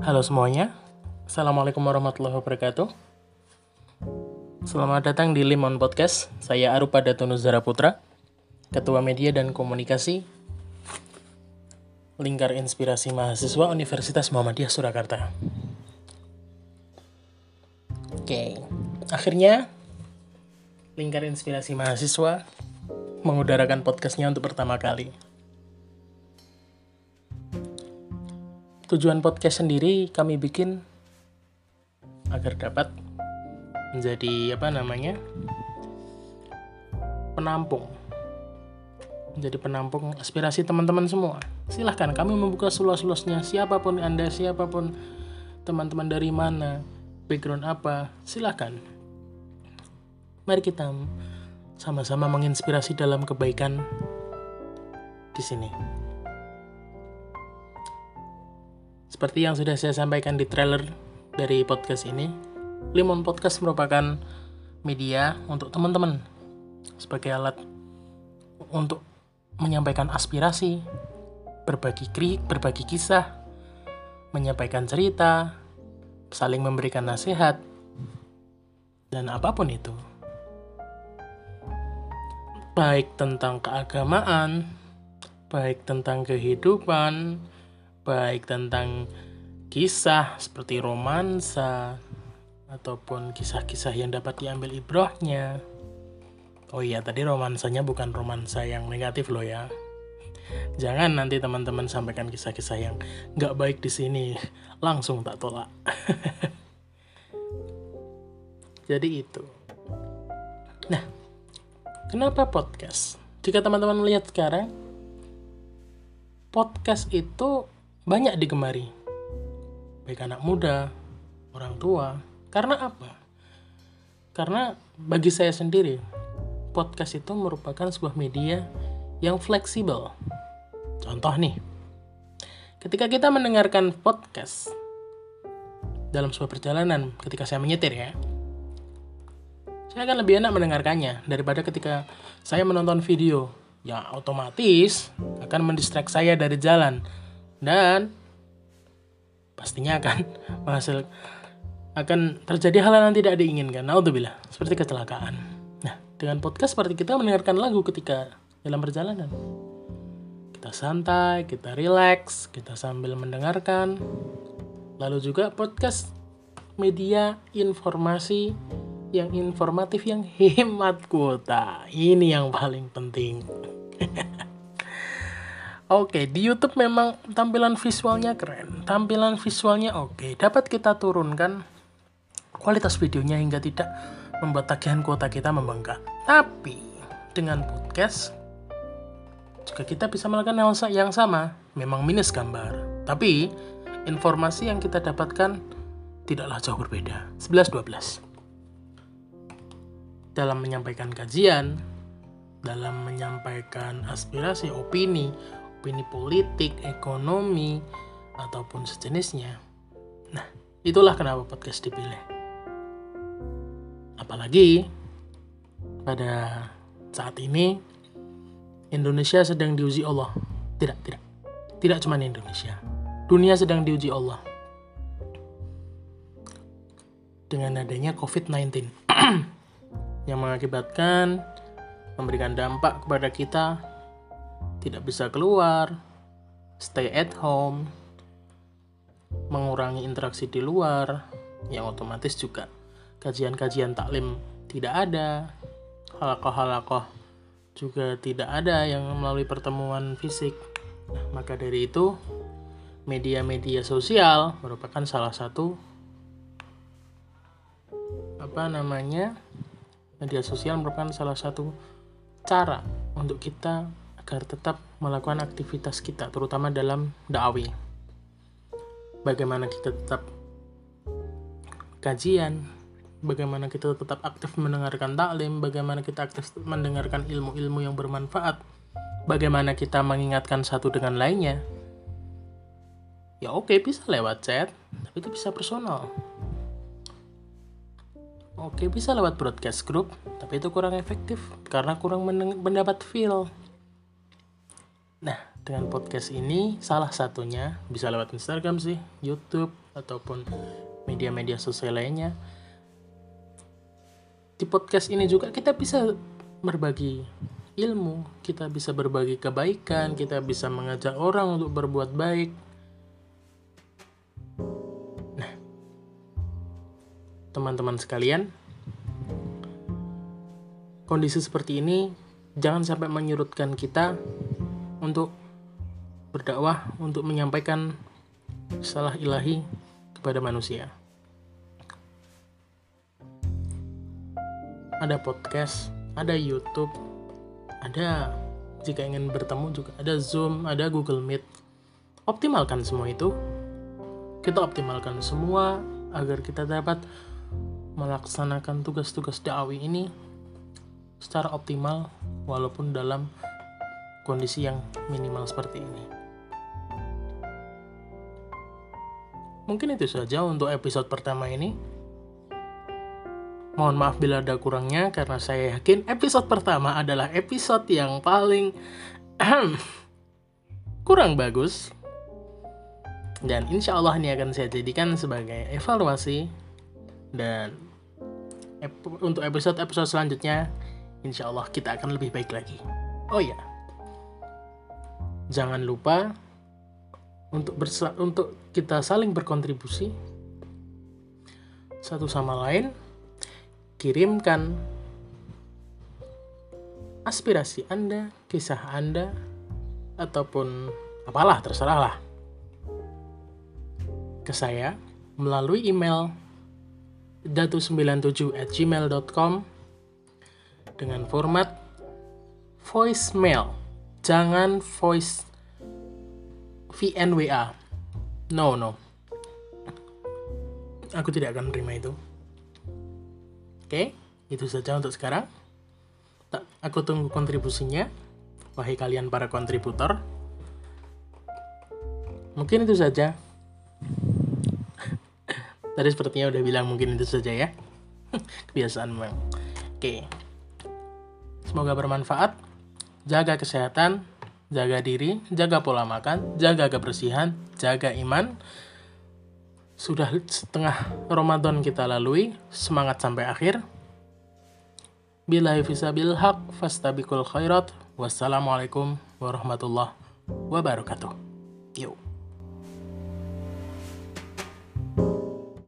Halo semuanya, Assalamualaikum warahmatullahi wabarakatuh. Selamat datang di Limon Podcast. Saya Arupa Datono Zara Putra, Ketua Media dan Komunikasi Lingkar Inspirasi Mahasiswa Universitas Muhammadiyah Surakarta. Oke, akhirnya Lingkar Inspirasi Mahasiswa mengudarakan podcastnya untuk pertama kali. Tujuan podcast sendiri kami bikin agar dapat menjadi apa namanya penampung. Menjadi penampung aspirasi teman-teman semua. Silahkan kami membuka seluas-luasnya. Siapa pun anda siapa pun teman-teman dari mana background apa silahkan. Mari kita sama-sama menginspirasi dalam kebaikan di sini. Seperti yang sudah saya sampaikan di trailer dari podcast ini, Limon Podcast merupakan media untuk teman-teman sebagai alat untuk menyampaikan aspirasi, berbagi krik, berbagi kisah, menyampaikan cerita, saling memberikan nasihat, dan apa pun itu. Baik tentang keagamaan, baik tentang kehidupan, baik tentang kisah seperti romansa ataupun kisah-kisah yang dapat diambil ibrohnya. Oh iya, tadi romansanya bukan romansa yang negatif loh ya. Jangan nanti teman-teman sampaikan kisah-kisah yang nggak baik di sini, langsung tak tolak. Jadi itu. Nah, kenapa podcast? Jika teman-teman melihat sekarang, podcast itu banyak digemari. Baik anak muda, orang tua. Karena apa? Karena bagi saya sendiri, podcast itu merupakan sebuah media yang fleksibel. Contoh nih, ketika kita mendengarkan podcast dalam sebuah perjalanan, ketika saya menyetir ya, saya akan lebih enak mendengarkannya daripada ketika saya menonton video. Ya otomatis akan mendistract saya dari jalan dan pastinya akan menghasil akan terjadi hal yang tidak diinginkan. Naudzubillah, seperti kecelakaan. Nah, dengan podcast seperti kita mendengarkan lagu ketika dalam perjalanan. Kita santai, kita relax, kita sambil mendengarkan. Lalu juga podcast media informasi yang informatif yang hemat kuota. Ini yang paling penting. Oke, di YouTube memang tampilan visualnya keren. Tampilan visualnya oke. Dapat kita turunkan kualitas videonya hingga tidak membuat tagihan kuota kita membengkak. Tapi dengan podcast juga kita bisa melakukan hal yang sama. Memang minus gambar. Tapi informasi yang kita dapatkan tidaklah jauh berbeda. 11-12. Dalam menyampaikan kajian, dalam menyampaikan aspirasi, opini, opini politik, ekonomi, ataupun sejenisnya. Nah, itulah kenapa podcast dipilih. Apalagi pada saat ini Indonesia sedang diuji Allah. Tidak, tidak. Tidak cuma Indonesia. Dunia sedang diuji Allah. Dengan adanya COVID-19 yang mengakibatkan memberikan dampak kepada kita tidak bisa keluar, stay at home, mengurangi interaksi di luar, yang otomatis juga kajian-kajian taklim tidak ada, halakoh-halakoh juga tidak ada yang melalui pertemuan fisik. Nah, maka dari itu, media-media sosial merupakan salah satu apa namanya media sosial merupakan salah satu cara untuk kita agar tetap melakukan aktivitas kita, terutama dalam dakwah. Bagaimana kita tetap kajian, bagaimana kita tetap aktif mendengarkan taklim, bagaimana kita aktif mendengarkan ilmu-ilmu yang bermanfaat, bagaimana kita mengingatkan satu dengan lainnya. Ya oke bisa lewat chat, tapi itu bisa personal. Oke bisa lewat broadcast group, tapi itu kurang efektif karena kurang mendapat feel. Nah, dengan podcast ini salah satunya bisa lewat Instagram sih, YouTube, ataupun media-media sosial lainnya. Di podcast ini juga kita bisa berbagi ilmu, kita bisa berbagi kebaikan, kita bisa mengajak orang untuk berbuat baik. Nah, teman-teman sekalian, kondisi seperti ini jangan sampai menyurutkan kita untuk berdakwah, untuk menyampaikan salah ilahi kepada manusia. Ada podcast, ada YouTube, ada jika ingin bertemu juga ada Zoom, ada Google Meet. Optimalkan semua itu. Kita optimalkan semua agar kita dapat melaksanakan tugas-tugas dakwah ini secara optimal walaupun dalam kondisi yang minimal seperti ini. Mungkin itu saja untuk episode pertama ini. Mohon maaf bila ada kurangnya karena saya yakin episode pertama adalah episode yang paling kurang bagus. Dan insya Allah ini akan saya jadikan sebagai evaluasi dan ep untuk episode-episode selanjutnya insya Allah kita akan lebih baik lagi. Oh ya, jangan lupa untuk bersa untuk kita saling berkontribusi satu sama lain kirimkan aspirasi Anda, kisah Anda, ataupun apalah, terserahlah. Ke saya melalui email datu97 at gmail.com dengan format voicemail. Jangan voice VNWA. No, no. Aku tidak akan terima itu. Oke, itu saja untuk sekarang. Aku tunggu kontribusinya, wahai kalian para kontributor. Mungkin itu saja. Tadi sepertinya udah bilang mungkin itu saja ya. Kebiasaan memang. Oke. Semoga bermanfaat. Jaga kesehatan, jaga diri, jaga pola makan, jaga kebersihan, jaga iman sudah setengah Ramadan kita lalui, semangat sampai akhir. Bila fisabil haq fastabikul khairat. Wassalamualaikum warahmatullahi wabarakatuh. Yuk.